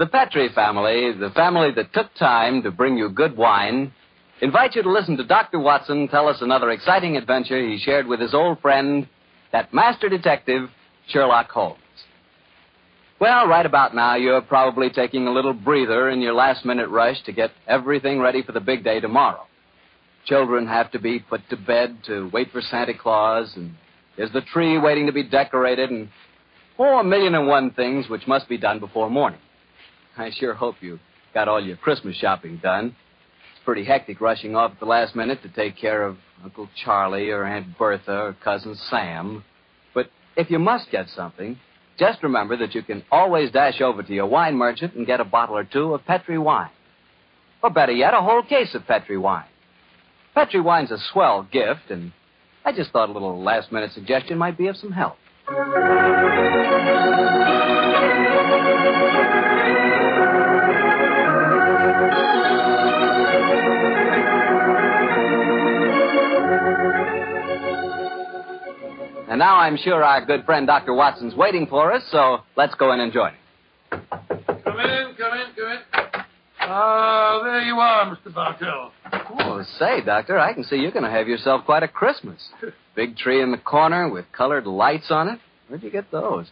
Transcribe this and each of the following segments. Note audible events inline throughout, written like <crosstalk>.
The Petri family, the family that took time to bring you good wine, invite you to listen to Dr. Watson tell us another exciting adventure he shared with his old friend, that master detective, Sherlock Holmes. Well, right about now, you're probably taking a little breather in your last minute rush to get everything ready for the big day tomorrow. Children have to be put to bed to wait for Santa Claus, and there's the tree waiting to be decorated, and oh, a million and one things which must be done before morning. I sure hope you got all your Christmas shopping done. It's pretty hectic rushing off at the last minute to take care of Uncle Charlie or Aunt Bertha or Cousin Sam. But if you must get something, just remember that you can always dash over to your wine merchant and get a bottle or two of Petri wine. Or better yet, a whole case of Petri wine. Petri wine's a swell gift, and I just thought a little last minute suggestion might be of some help. And now I'm sure our good friend Dr. Watson's waiting for us, so let's go in and join him. Come in, come in, come in. Ah, there you are, Mr. Bartell. Oh, say, Doctor, I can see you're going to have yourself quite a Christmas. <laughs> Big tree in the corner with colored lights on it. Where'd you get those?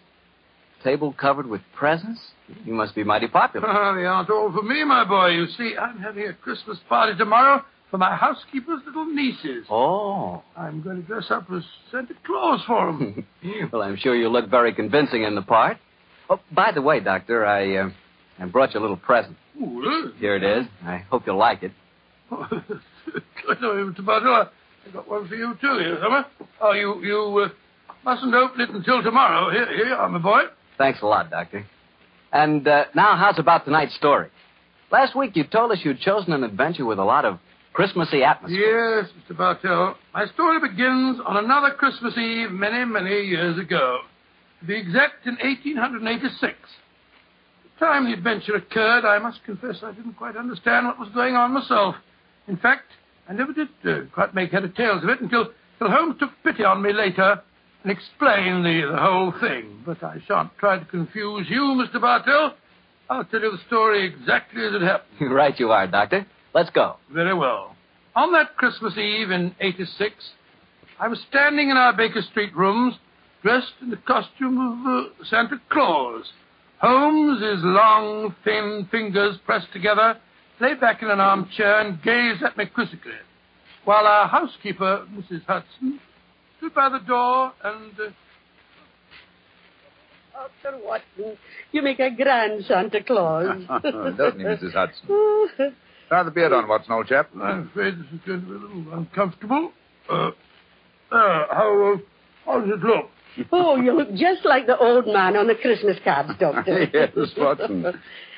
Table covered with presents? You must be mighty popular. Ah, they aren't all for me, my boy. You see, I'm having a Christmas party tomorrow for my housekeeper's little nieces. Oh. I'm going to dress up as Santa Claus for them. <laughs> well, I'm sure you look very convincing in the part. Oh, by the way, Doctor, I, uh, I brought you a little present. Ooh? Here it is. I hope you'll like it. Mr. <laughs> Bartell. I I got one for you, too, here, Summer. Oh, you, you uh, mustn't open it until tomorrow. Here, here you are, my boy. Thanks a lot, Doctor. And uh, now, how's about tonight's story? Last week you told us you'd chosen an adventure with a lot of Christmassy atmosphere. Yes, Mr. Bartell. My story begins on another Christmas Eve many, many years ago. To be exact, in 1886. The time the adventure occurred, I must confess I didn't quite understand what was going on myself. In fact, I never did uh, quite make head or tails of it until, until Holmes took pity on me later and explained the, the whole thing. But I shan't try to confuse you, Mr. Bartell. I'll tell you the story exactly as it happened. <laughs> right you are, Doctor. Let's go. Very well. On that Christmas Eve in 86, I was standing in our Baker Street rooms, dressed in the costume of uh, Santa Claus. Holmes, his long, thin fingers pressed together, lay back in an armchair and gazed at me quizzically, while our housekeeper, Mrs. Hudson, stood by the door and. Uh, Dr. Watson, you make a grand Santa Claus. Doesn't he, Mrs. Hudson? <laughs> Try the beard on, Watson, old chap. I'm afraid this is going to be a little uncomfortable. Uh, uh, how, uh, how does it look? oh, you look just like the old man on the Christmas cards, Doctor. <laughs> yes, Watson.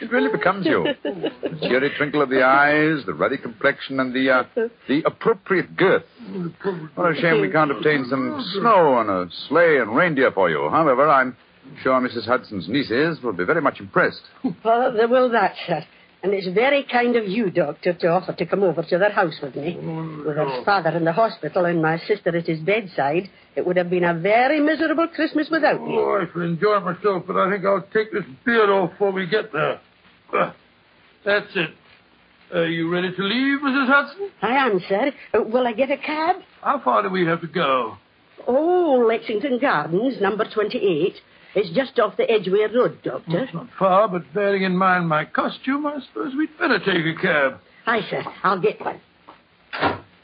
It really becomes you. The cheery twinkle of the eyes, the ruddy complexion, and the, uh, the appropriate girth. What a shame we can't obtain some snow on a sleigh and reindeer for you. However, I'm sure Mrs. Hudson's nieces will be very much impressed. Oh, they will that, sir. And it's very kind of you, Doctor, to offer to come over to their house with me. With her father in the hospital and my sister at his bedside, it would have been a very miserable Christmas without me. Oh, I shall enjoy myself, but I think I'll take this beard off before we get there. Uh, that's it. Are you ready to leave, Mrs. Hudson? I am, sir. Uh, will I get a cab? How far do we have to go? Oh, Lexington Gardens, number 28. It's just off the Edgware Road, Doctor. It's not far, but bearing in mind my costume, I suppose we'd better take a cab. Aye, sir. I'll get one.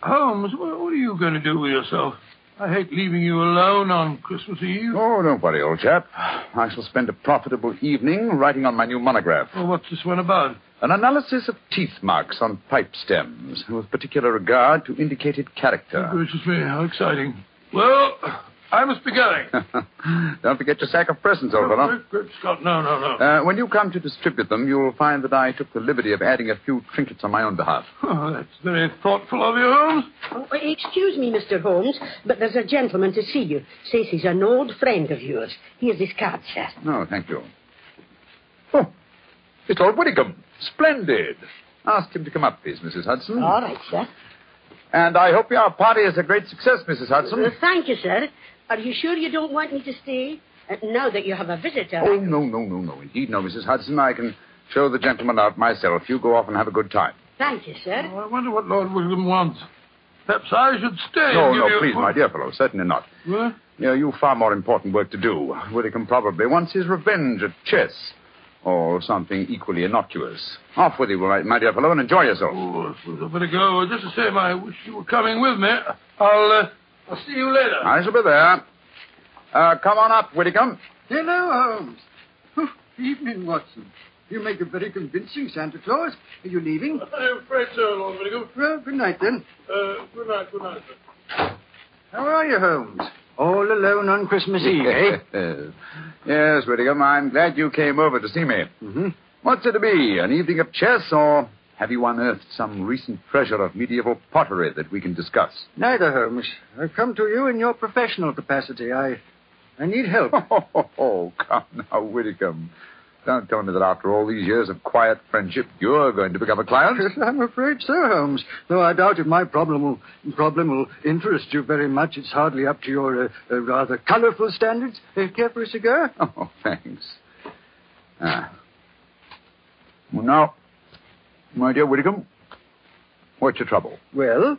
Holmes, what, what are you going to do with yourself? I hate leaving you alone on Christmas Eve. Oh, don't worry, old chap. I shall spend a profitable evening writing on my new monograph. Well, what's this one about? An analysis of teeth marks on pipe stems, with particular regard to indicated character. Gracious me, how exciting. Well, I must be going. <laughs> Don't forget your sack of presents, old fellow. Good, good Scott. No, no, no. Uh, when you come to distribute them, you'll find that I took the liberty of adding a few trinkets on my own behalf. <laughs> Oh, that's very thoughtful of you, Holmes. Oh, excuse me, Mr. Holmes, but there's a gentleman to see you. Says he's an old friend of yours. Here's his card, sir. No, thank you. Oh, it's Lord Whittingham. Splendid. Ask him to come up, please, Mrs. Hudson. All right, sir. And I hope your party is a great success, Mrs. Hudson. Uh, thank you, sir. Are you sure you don't want me to stay? Uh, now that you have a visitor. Oh, no, no, no, no. Indeed, no, Mrs. Hudson. I can show the gentleman out myself. You go off and have a good time. Thank you, sir. Oh, I wonder what Lord William wants. Perhaps I should stay. No, no, you- please, my dear fellow. Certainly not. Huh? You know, you've far more important work to do. Whittingham probably wants his revenge at chess. Or something equally innocuous. Off with you, my, my dear fellow, and enjoy yourself. Oh, I suppose I better go. Just the same, I wish you were coming with me. I'll, uh, I'll see you later. I shall be there. Uh, come on up, Whittingham. Hello, Holmes. Oh, evening, Watson. You make a very convincing Santa Claus. Are you leaving? <laughs> I'm afraid so, Lord Whittingham. Well, good night, then. Uh, good night, good night, sir. How are you, Holmes? All alone on Christmas Eve, <laughs> eh? yes, Whittingham, I'm glad you came over to see me. Mm-hmm. What's it to be? An evening of chess, or have you unearthed some recent treasure of medieval pottery that we can discuss? Neither, Holmes. I've come to you in your professional capacity. I, I need help. <laughs> Oh, oh, come now, Whittingham. Don't tell me that after all these years of quiet friendship, you're going to become a client. I'm afraid so, Holmes. Though I doubt if my problem will, problem will interest you very much. It's hardly up to your uh, uh, rather colorful standards. Uh, care for a cigar? <laughs> Oh, thanks. Ah. Well, now, my dear Whittingham, what's your trouble? Well,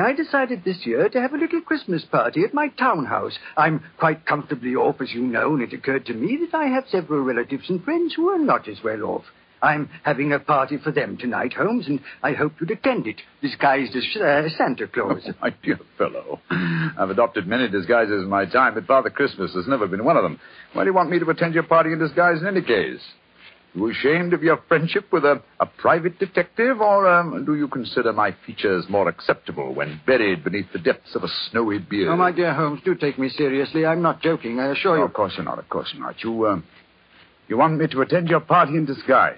I decided this year to have a little Christmas party at my townhouse. I'm quite comfortably off, as you know, and it occurred to me that I have several relatives and friends who are not as well off. I'm having a party for them tonight, Holmes, and I hope you'd attend it, disguised as uh, Santa Claus. Oh, <laughs> my dear fellow. I've adopted many disguises in my time, but Father Christmas has never been one of them. Why do you want me to attend your party in disguise in any case? You ashamed of your friendship with a, a private detective, or um, do you consider my features more acceptable when buried beneath the depths of a snowy beard? Oh, my dear Holmes, do take me seriously. I'm not joking, I assure you. of course you're not. Of course you're not. You, um, you want me to attend your party in disguise.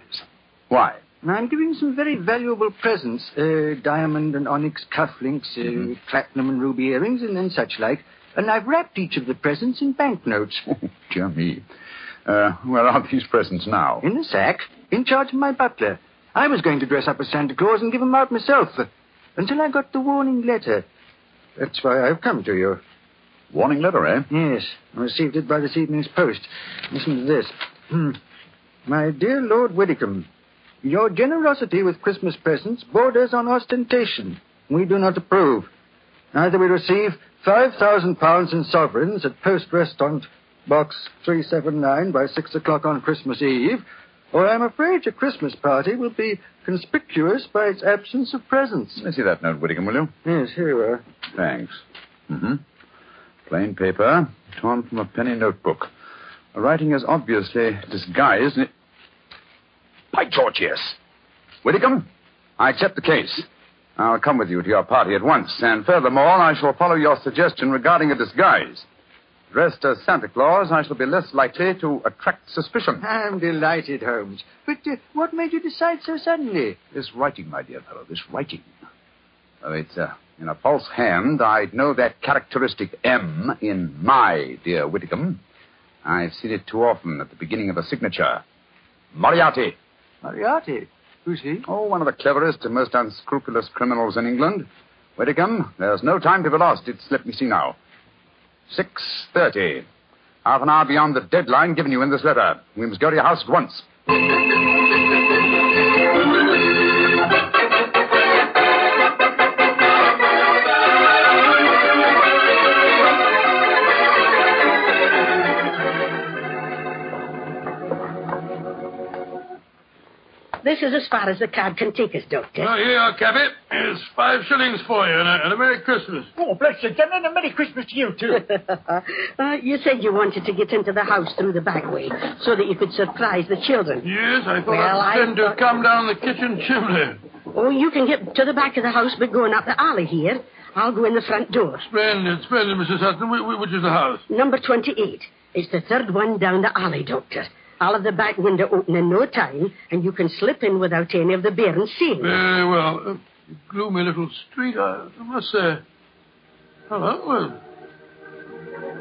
Why? I'm giving some very valuable presents uh, diamond and onyx cufflinks, uh, Mm-hmm. platinum and ruby earrings, and, and such like. And I've wrapped each of the presents in banknotes. Oh, <laughs> dear me. Uh, where are these presents now? In a sack, in charge of my butler. I was going to dress up as Santa Claus and give 'em out myself, uh, until I got the warning letter. That's why I've come to you. Warning letter, eh? Yes, I received it by this evening's post. Listen to this. Hmm. My dear Lord Whittingham, your generosity with Christmas presents borders on ostentation. We do not approve. Neither we receive five thousand pounds in sovereigns at Poste Restante, Box 379 by six o'clock on Christmas Eve, or I'm afraid your Christmas party will be conspicuous by its absence of presents. Let me see that note, Whittingham, will you? Yes, here you are. Thanks. Mm-hmm. Plain paper, torn from a penny notebook. The writing is obviously disguised. And it... By George, yes. Whittingham, I accept the case. I'll come with you to your party at once, and furthermore, I shall follow your suggestion regarding a disguise. Dressed as Santa Claus, I shall be less likely to attract suspicion. I'm delighted, Holmes. But uh, what made you decide so suddenly? This writing, my dear fellow, this writing. Oh, it's uh, in a false hand. I'd know that characteristic M in my dear Whittingham. I've seen it too often at the beginning of a signature. Moriarty. Moriarty. Who's he? Oh, one of the cleverest and most unscrupulous criminals in England. Whittingham, there's no time to be lost. It's, let me see now. 6.30. Half an hour beyond the deadline given you in this letter. We must go to your house at once. This is as far as the card can take us, Doctor. Oh, here you are, Cabby. Here's five shillings for you and a, and a Merry Christmas. Oh, bless you, gentlemen, and a Merry Christmas to you, too. <laughs> uh, you said you wanted to get into the house through the back way so that you could surprise the children. Yes, I thought Well, I'd I pretend to come down the kitchen chimney. Oh, you can get to the back of the house by going up the alley here. I'll go in the front door. Splendid, splendid, Mrs. Hudson. Wh- wh- Which is the house? Number 28. It's the third one down the alley, Doctor. I'll have the back window open in no time, and you can slip in without any of the bairns seeing. Very well. Uh, gloomy little street, I, I must say. Hello. Well,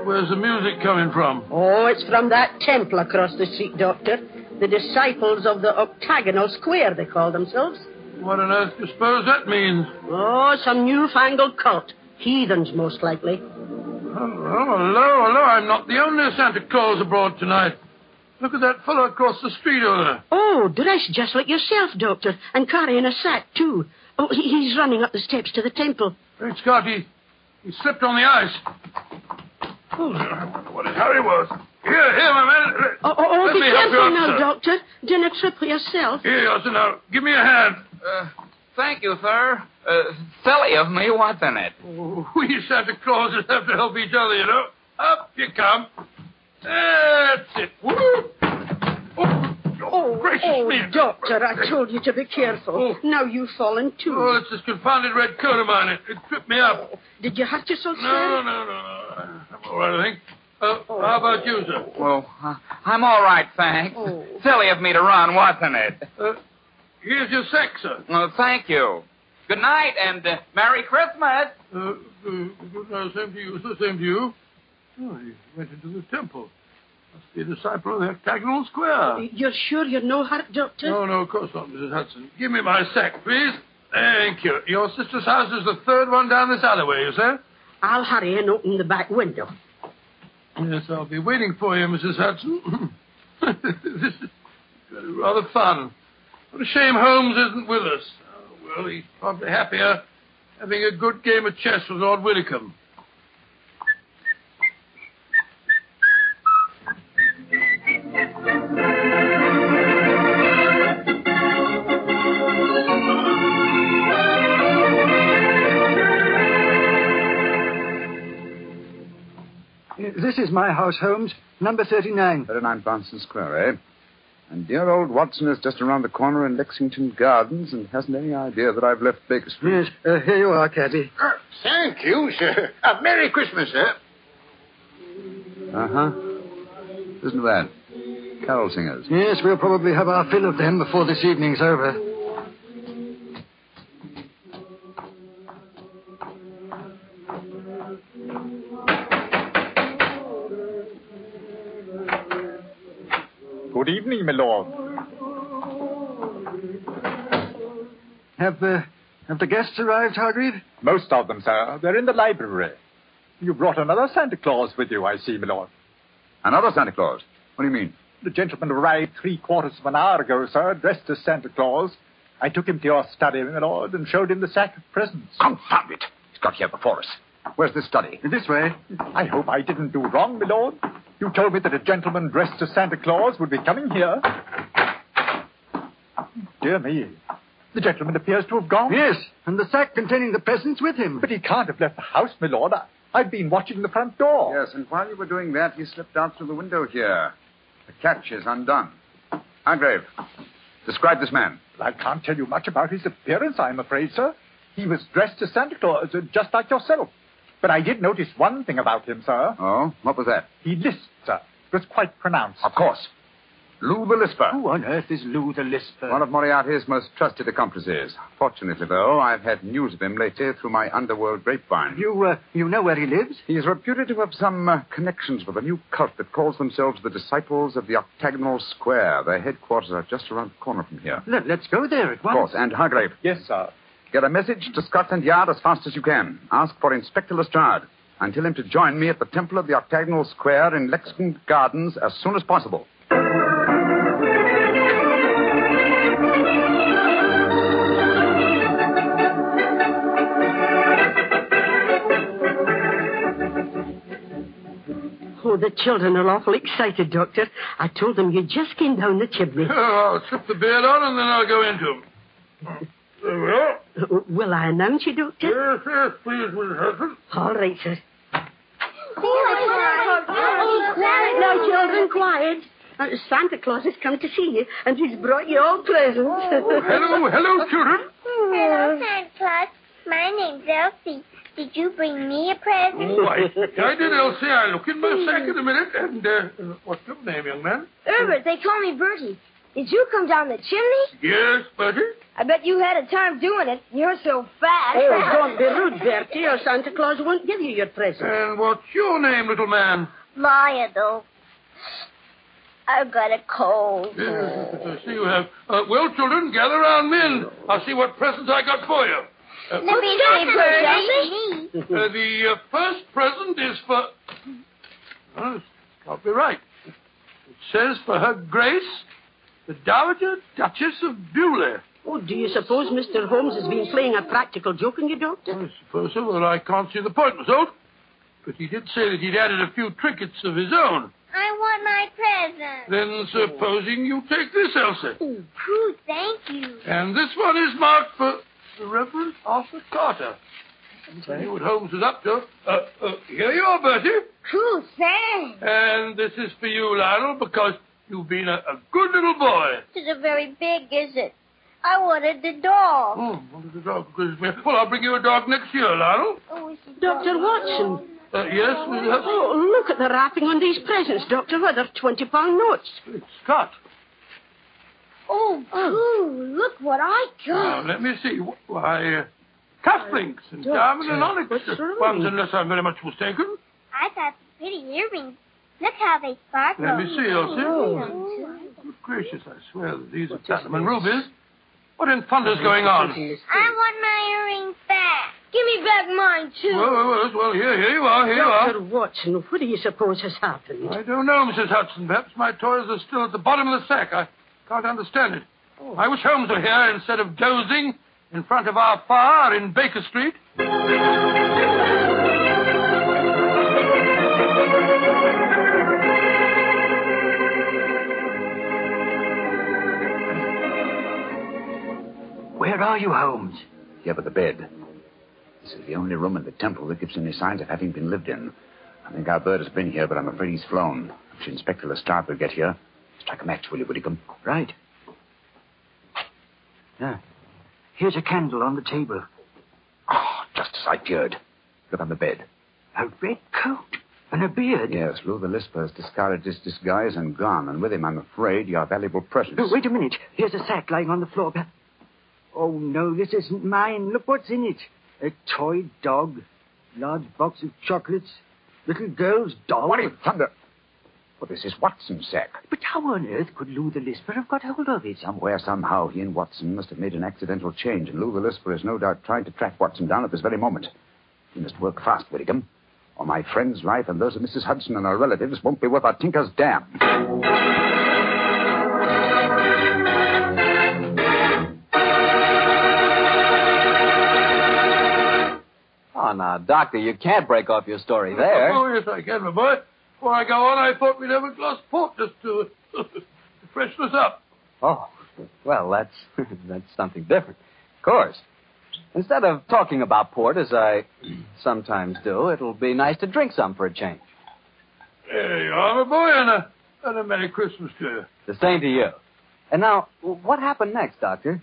where's the music coming from? Oh, it's from that temple across the street, Doctor. The disciples of the octagonal square, they call themselves. What on earth do you suppose that means? Oh, some newfangled cult. Heathens, most likely. Hello, hello, hello. I'm not the only Santa Claus abroad tonight. Look at that fellow across the street over there. Oh, dressed just like yourself, Doctor, and carrying a sack, too. Oh, he- he's running up the steps to the temple. Great Scott, he, he slipped on the ice. Oh, I wonder what his hurry was. Here, here, my man. Oh, oh, oh Let be me help you careful up, now, sir. Doctor. Dinner trip for yourself. Here, Yosin, now, give me a hand. Uh, thank you, sir. Uh, silly of me, wasn't it? Oh, <laughs> we Santa Clauses have to help each other, you know. Up you come. That's it. Whoop. Oh, oh, gracious Oh, me. Doctor, I told you to be careful. Oh. Now you've fallen, too. Oh, it's this confounded red coat of mine. It, it tripped me up. Did you hurt yourself, No, sir? no, no, no. I'm all right, I think. Uh, how about you, sir? Well, uh, I'm all right, thanks. Oh. Silly of me to run, wasn't it? Uh, here's your sack, sir. Well, thank you. Good night and uh, Merry Christmas. Uh, uh, good night, same to you, sir. Same to you. Oh, he went into the temple. Must be a disciple of the octagonal square. You're sure you're no hurt, Doctor? No, no, of course not, Mrs. Hudson. Give me my sack, please. Thank you. Your sister's house is the third one down this alleyway, you say? I'll hurry and open the back window. Yes, I'll be waiting for you, Mrs. Hudson. <laughs> this is rather fun. What a shame Holmes isn't with us. Oh, well, he's probably happier having a good game of chess with Lord Willicombe. This is my house, Holmes. Number 39. 39 Bonston Square, eh? And dear old Watson is just around the corner in Lexington Gardens and hasn't any idea that I've left Baker Street. Yes, uh, here you are, Caddy. Uh, thank you, sir. Uh, Merry Christmas, sir. Uh huh. Listen to that. Carol singers. Yes, we'll probably have our fill of them before this evening's over. Good evening, my lord. Have, uh, have the guests arrived, Hargreave? Most of them, sir. They're in the library. You brought another Santa Claus with you, I see, my lord. Another Santa Claus. What do you mean? The gentleman arrived three quarters of an hour ago, sir, dressed as Santa Claus. I took him to your study, my lord, and showed him the sack of presents. Confound it! He's got here before us. Where's this study? This way. I hope I didn't do wrong, my lord. You told me that a gentleman dressed as Santa Claus would be coming here. Dear me. The gentleman appears to have gone. Yes, and the sack containing the presents with him. But he can't have left the house, my lord. I, I've been watching the front door. Yes, and while you were doing that, he slipped out through the window here. The catch is undone. Hargrave, describe this man. I can't tell you much about his appearance, I'm afraid, sir. He was dressed as Santa Claus, uh, just like yourself. But I did notice one thing about him, sir. Oh, what was that? He lisped, sir. It was quite pronounced. Of course. Lou the Lisper. Who on earth is Lou the Lisper? One of Moriarty's most trusted accomplices. Fortunately, though, I've had news of him lately through my underworld grapevine. You, uh, you know where he lives? He is reputed to have some uh, connections with a new cult that calls themselves the Disciples of the Octagonal Square. Their headquarters are just around the corner from here. Let, let's go there at once. Of course. And Hargrave, Yes, sir. Get a message to Scotland Yard as fast as you can. Ask for Inspector Lestrade and tell him to join me at the Temple of the Octagonal Square in Lexington Gardens as soon as possible. Oh, the children are awful excited, Doctor. I told them you just came down the chimney. <laughs> Oh, I'll slip the beard on and then I'll go into him. <laughs> There we are. Uh, Will I announce you, Doctor? Yes, yes, please, Mrs. Hudson. All right, sir. Quiet now, children, quiet. Uh, Santa Claus has come to see you, and he's brought you all presents. Hello, hello, children. Hello, Santa Claus. My name's Elsie. Did you bring me a present? Oh, I, I did, Elsie. I look in my sack in a minute. And uh, what's your name, young man? Herbert, they call me Bertie. Did you come down the chimney? Yes, Bertie. I bet you had a time doing it. You're so fast. Oh, <laughs> don't be rude, Bertie, or Santa Claus won't give you your present. And what's your name, little man? Maya, though. I've got a cold. Yes, I see you have. Uh, well, children, gather round me and I'll see what presents I got for you. Uh, Let me see, Bertie. uh, the uh, first present is for. Oh, it's can't be right. It says for her Grace, the Dowager Duchess of Bewley. Oh, do you suppose Mr. Holmes has been playing a practical joke on you, Doctor? I suppose so. Well, I can't see the point myself. But he did say that he'd added a few trinkets of his own. I want my present. Then supposing you take this, Elsie. Ooh, Pooh, thank you. And this one is marked for the Reverend Arthur Carter. I knew what Holmes was up to. Uh, uh, here you are, Bertie. Pooh, thanks. And this is for you, Lionel, because you've been a, a good little boy. This isn't very big, is it? I wanted the dog. Oh, wanted the dog. Christmas. Well, I'll bring you a dog next year, Lionel. Oh, is Dr. Watson. Uh, yes, we have... Oh, look at the wrapping on these presents, Doctor. Why, they're 20 pound notes. It's Scott. Oh, Pooh, look what I got. Now, got. let me see. Why, uh, cufflinks and diamond and onyx what's wrong? ones, unless I'm very much mistaken. I got some pretty earrings. Look how they sparkle. Let me see, Elsie. Good gracious, I swear that these are platinum and rubies. What in thunder's going on? I want my earrings back. Give me back mine, too. Well, well, well, well, here, here you are, here you Dr. are. Watson, what do you suppose has happened? I don't know, Mrs. Hudson. Perhaps my toys are still at the bottom of the sack. I can't understand it. Oh. I wish Holmes were here instead of dozing in front of our fire in Baker Street. Where are you, Holmes? Here by the bed. This is the only room in the temple that gives any signs of having been lived in. I think our bird has been here, but I'm afraid he's flown. If Inspector Lestrade will get here, strike a match, will you, Whitcomb? Right. Ah, here's a candle on the table. Oh, just as I feared. Look on the bed. A red coat and a beard. Yes, Lou the Lisper has discarded his disguise and gone, and with him, I'm afraid, your valuable presents. Oh, wait a minute. Here's a sack lying on the floor. Oh, no, this isn't mine. Look what's in it. A toy dog, large box of chocolates, little girl's doll. What in thunder? Well, this is Watson's sack. But how on earth could Lou the Lisper have got hold of it? Somewhere, somehow, he and Watson must have made an accidental change, and Lou the Lisper is no doubt trying to track Watson down at this very moment. We must work fast, Whittingham, or my friend's life and those of Mrs. Hudson and her relatives won't be worth a tinker's dam. Oh, now, Doctor, you can't break off your story there. Oh, yes, I can, my boy. Before I go on, I thought we'd have a glass of port just to, <laughs> to freshen us up. Oh, well, that's <laughs> that's something different. Of course. Instead of talking about port, as I <clears throat> sometimes do, it'll be nice to drink some for a change. There you are, my boy, and a, and a Merry Christmas to you. The same to you. And now, what happened next, Doctor?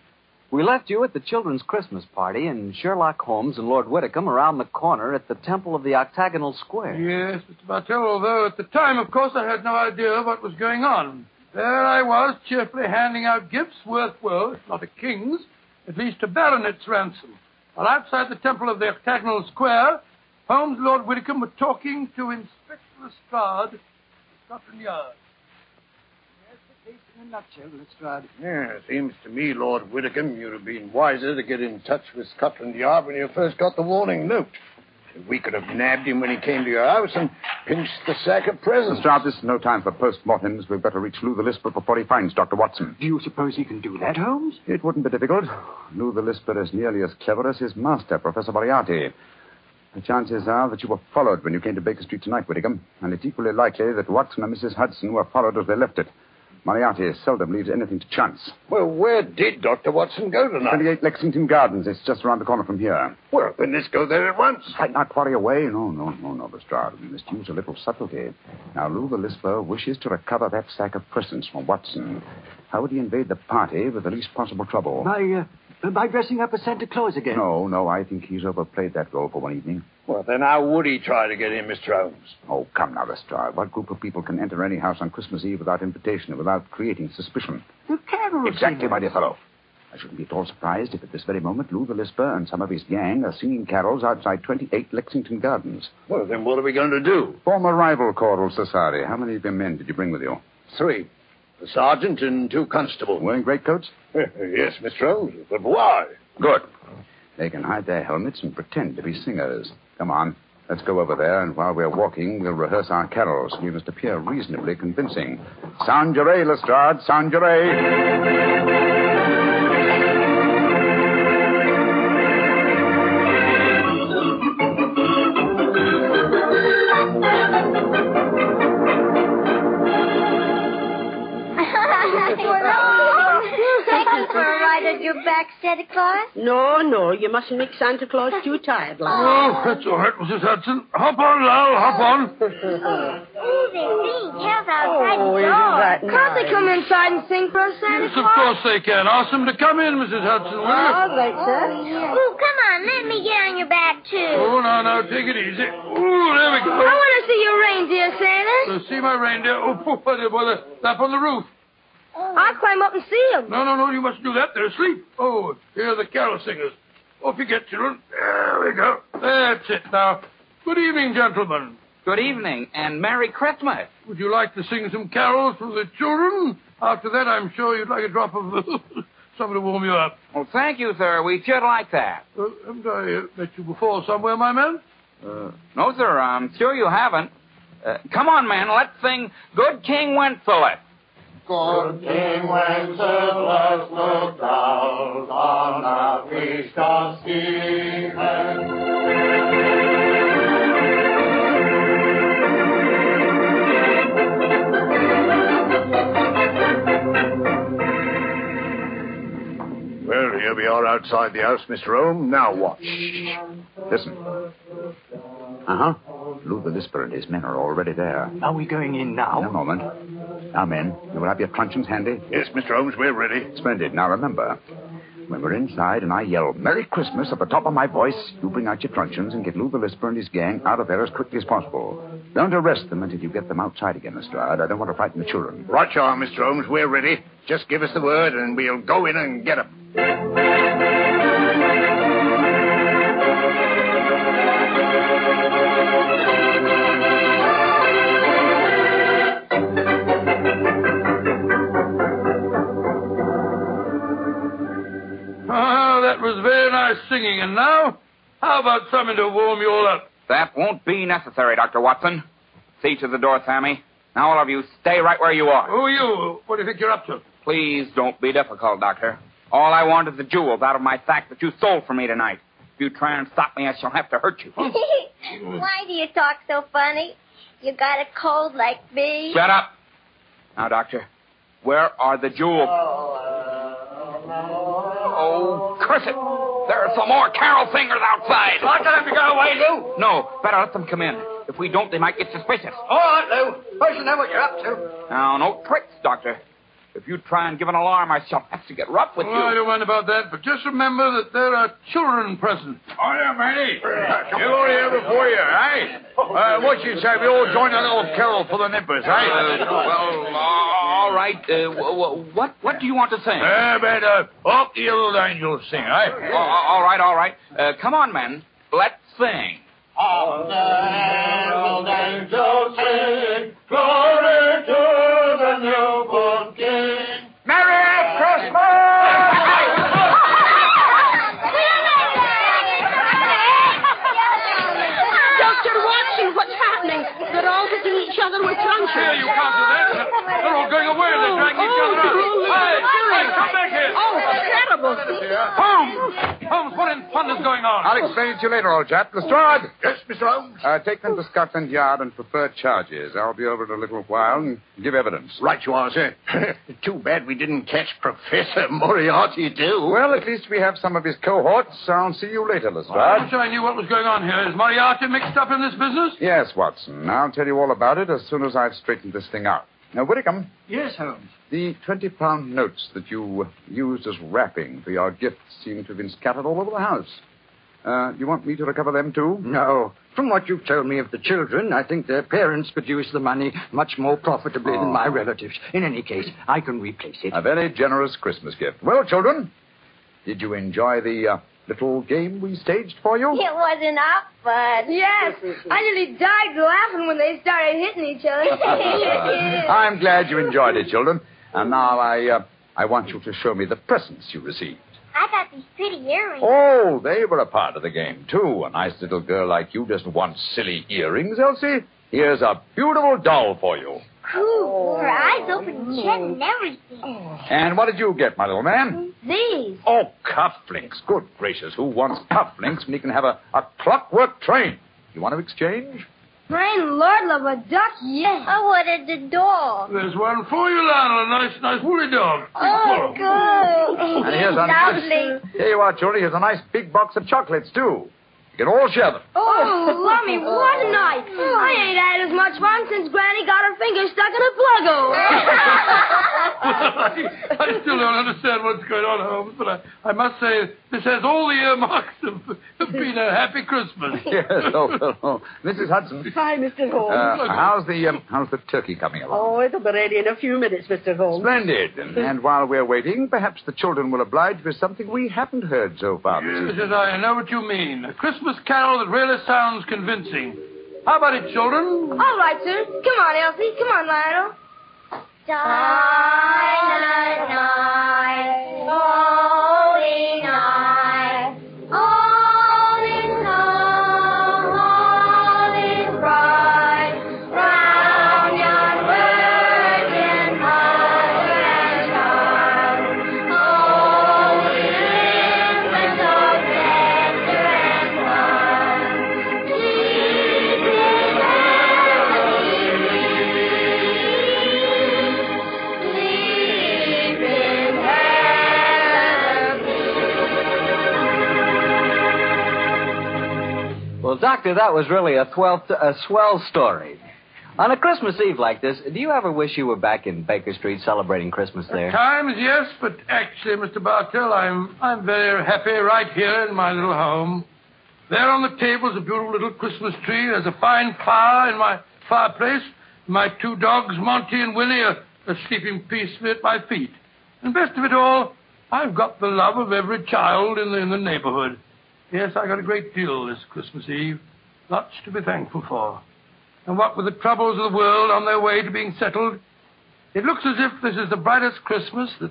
We left you at the children's Christmas party, and Sherlock Holmes and Lord Whitcomb around the corner at the Temple of the Octagonal Square. Yes, Mr. Bartell, although at the time, of course, I had no idea of what was going on. There I was, cheerfully handing out gifts worth, well, if not a king's, at least a baronet's ransom. While outside the temple of the Octagonal Square, Holmes and Lord Whitcomb were talking to Inspector Lestrade Scotland Yard. In a nutshell, Lestrade. Yeah, seems to me, Lord Whitcomb, you'd have been wiser to get in touch with Scotland Yard when you first got the warning note. We could have nabbed him when he came to your house and pinched the sack of presents. Lestrade, this is no time for post-mortems. We've got to reach Lou the Lisper before he finds Dr. Watson. Do you suppose he can do that, Holmes? It wouldn't be difficult. Lou the Lisper is nearly as clever as his master, Professor Moriarty. The chances are that you were followed when you came to Baker Street tonight, Whittingham, and it's equally likely that Watson and Mrs. Hudson were followed as they left it. Moriarty seldom leaves anything to chance. Well, where did Dr. Watson go tonight? 28 Lexington Gardens. It's just around the corner from here. Well, then let's go there at once. Fight not worry away. No, no, no, no, Lestrade. We must use a little subtlety. Now, Lou the Lisper wishes to recover that sack of presents from Watson. How would he invade the party with the least possible trouble? By, uh, Uh, by dressing up as Santa Claus again. No, no, I think he's overplayed that role for one evening. Well, then how would he try to get in, Mr. Holmes? Oh, come now, Lestrade. What group of people can enter any house on Christmas Eve without invitation and without creating suspicion? The carol Exactly, my dear fellow. I shouldn't be at all surprised if at this very moment Lou the Lisper and some of his gang are singing carols outside 28 Lexington Gardens. Well, then what are we going to do? Form a rival choral society. How many of your men did you bring with you? Three. The sergeant and two constables. Wearing greatcoats? <laughs> yes, Mr. Holmes. But why? Good. They can hide their helmets and pretend to be singers. Come on. Let's go over there, and while we're walking, we'll rehearse our carols. We must appear reasonably convincing. A, Lestrade. Sound back, Santa Claus. No, no, you mustn't make Santa Claus too tired, lad. Oh, that's all right, Mrs. Hudson. Hop on, Lal, hop on. Ooh, they're singing carols outside Oh, the isn't door. that Can't they come inside and sing for us, Santa Yes, of course they can. Ask them to come in, Mrs. Hudson, will you? All right, sir. Ooh, come on, let me get on your back, too. Oh, now, now, take it easy. Ooh, there we go. I want to see your reindeer, Santa. Uh, see my reindeer? Oh, what, what, what, up on the roof. I'll climb up and see him. No, no, no, you mustn't do that. They're asleep. Oh, here are the carol singers. Off you get, children. There we go. That's it now. Good evening, gentlemen. Good evening and Merry Christmas. Would you like to sing some carols for the children? After that, I'm sure you'd like a drop of <laughs> something to warm you up. Well, thank you, sir. We should like that. Uh, haven't I uh, met you before somewhere, my man? Uh, no, sir. I'm sure you haven't. Uh, come on, man. Let's sing Good King Wenceslas. Good King Wenceslas looked out on a feast of Stephen. Well, here we are outside the house, Mr. Holmes. Now what? Listen. Uh huh. Lou the Lisper and his men are already there. Are we going in In a moment. Now, men, you will have your truncheons handy? Yes, Mr. Holmes, we're ready. Splendid. Now, remember, when we're inside and I yell Merry Christmas at the top of my voice, you bring out your truncheons and get Lou the Lisper and his gang out of there as quickly as possible. Don't arrest them until you get them outside again, Lestrade. I don't want to frighten the children. Right you are, Mr. Holmes. We're ready. Just give us the word and we'll go in and get 'em. Nice singing. And now, how about something to warm you all up? That won't be necessary, Dr. Watson. See to the door, Sammy. Now, all of you, stay right where you are. Who are you? What do you think you're up to? Please don't be difficult, Doctor. All I want is the jewels out of my sack that you sold for me tonight. If you try and stop me, I shall have to hurt you. <laughs> Why do you talk so funny? You got a cold like me? Shut up. Now, Doctor, where are the jewels? Oh, uh, oh curse it. There are some more carol singers outside. I'll tell them to go away, Lou. No, better let them come in. If we don't, they might get suspicious. All right, Lou. I should know what you're up to. Now, no tricks, Doctor. If you try and give an alarm, I shall have to get rough with you. Oh, I you. don't mind about that, but just remember that there are children present. Oh, yeah, Manny. You were here before you, eh? Uh, what you say? We all join a little carol for the nippers, eh? Uh, well, uh, all right. Uh, w- w- what what do you want to sing? Uh, but, uh, up the little angels sing, eh? Oh, all right, all right. Uh, come on, men. Let's sing. On the herald angels sing, glory to the newborn King. Merry Christmas! Dr. Watson, what's happening? They're all hitting each other with truncheons. Here, you can't do that. They're all going away. They're dragging each other out. Hey, hey, come back here. Oh, terrible. Holmes! Holmes, what in thunder's going on? I'll explain it to you later, old chap. Lestrade! Yes, Mr. Holmes. Uh, take them to Scotland Yard and prefer charges. I'll be over in a little while and give evidence. Right you are, sir. <laughs> Too bad we didn't catch Professor Moriarty, too. Well, at least we have some of his cohorts. I'll see you later, Lestrade. I Lestrade. wish I knew what was going on here. Is Moriarty mixed up in this business? Yes, Watson. I'll tell you all about it as soon as I've straightened this thing out. Now, Whitcomb, Yes, Holmes. the 20 pound notes that you used as wrapping for your gifts seem to have been scattered all over the house. Uh, do you want me to recover them, too? No. From what you've told me of the children, I think their parents could use the money much more profitably than my relatives. In any case, I can replace it. A very generous Christmas gift. Well, children, did you enjoy the uh, little game we staged for you? It wasn't up, but. Yes, I nearly died laughing when they started hitting each other. <laughs> <laughs> I'm glad you enjoyed it, children. And now I, uh, I want you to show me the presents you received. I got these pretty earrings. Oh, they were a part of the game, too. A nice little girl like you doesn't want silly earrings, Elsie. Here's a beautiful doll for you. Cool. Her eyes open oh. and shed and everything. Oh. And what did you get, my little man? These. Oh, cufflinks. Good gracious, who wants cufflinks when he can have a, a clockwork train? You want to exchange? Rain, Lord love a duck, yes. I wanted the dog. There's one for you, Lionel. A nice, nice woolly dog. Oh, good. And here's a Lovely. Here you are, Julie. Here's a nice big box of chocolates, too. You can all share them. Oh, Lummy, what a night. I ain't had as much fun since Granny got her finger stuck in a plug-o. <laughs> I, I still don't understand what's going on, Holmes, but I, I must say this has all the earmarks of, of being a happy Christmas. <laughs> Yes, oh, oh, oh. Mrs. Hudson, Hi, Mr. Holmes. uh, how's the um, how's the turkey coming along? Oh, it'll be ready in a few minutes, Mr. Holmes. Splendid. And, <laughs> and while we're waiting, perhaps the children will oblige with something we haven't heard so far Yes, yes, I know what you mean. A Christmas carol that really sounds convincing. How about it, children? All right, sir. Come on, Elsie. Come on, Lionel. Night, oh. holy Doctor, that was really a, swell a swell story. On a Christmas Eve like this, do you ever wish you were back in Baker Street celebrating Christmas there? Times, yes, but actually, Mr. Bartell, I'm I'm very happy right here in my little home. There on the table is a beautiful little Christmas tree. There's a fine fire in my fireplace. My two dogs, Monty and Willie, are, are sleeping peacefully at my feet. And best of it all, I've got the love of every child in the, in the neighborhood. Yes, I got a great deal this Christmas Eve. Lots to be thankful for. And what with the troubles of the world on their way to being settled, it looks as if this is the brightest Christmas that,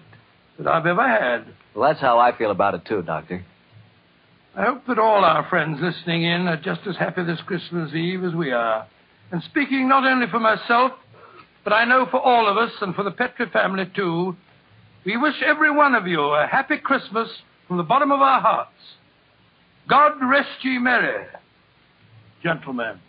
that I've ever had. Well, that's how I feel about it, too, Doctor. I hope that all our friends listening in are just as happy this Christmas Eve as we are. And speaking not only for myself, but I know for all of us and for the Petri family, too, we wish every one of you a happy Christmas from the bottom of our hearts. God rest ye merry, gentlemen.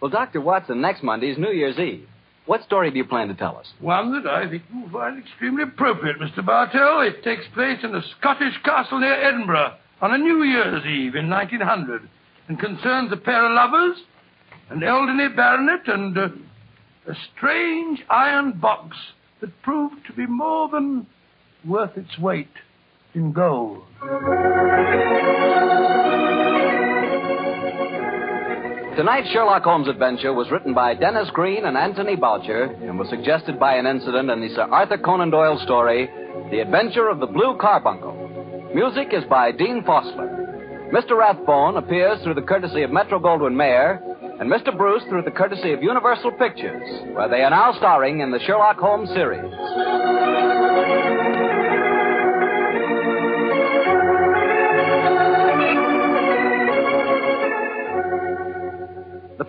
Well, Dr. Watson, next Monday is New Year's Eve. What story do you plan to tell us? One that I think you will find extremely appropriate, Mr. Bartell. It takes place in a Scottish castle near Edinburgh on a New Year's Eve in 1900 and concerns a pair of lovers, an elderly baronet, and uh, a strange iron box that proved to be more than worth its weight in gold. Tonight's Sherlock Holmes adventure was written by Denis Green and Anthony Boucher and was suggested by an incident in the Sir Arthur Conan Doyle story, The Adventure of the Blue Carbuncle. Music is by Dean Fossler. Mr. Rathbone appears through the courtesy of Metro Goldwyn Mayer, and Mr. Bruce through the courtesy of Universal Pictures, where they are now starring in the Sherlock Holmes series.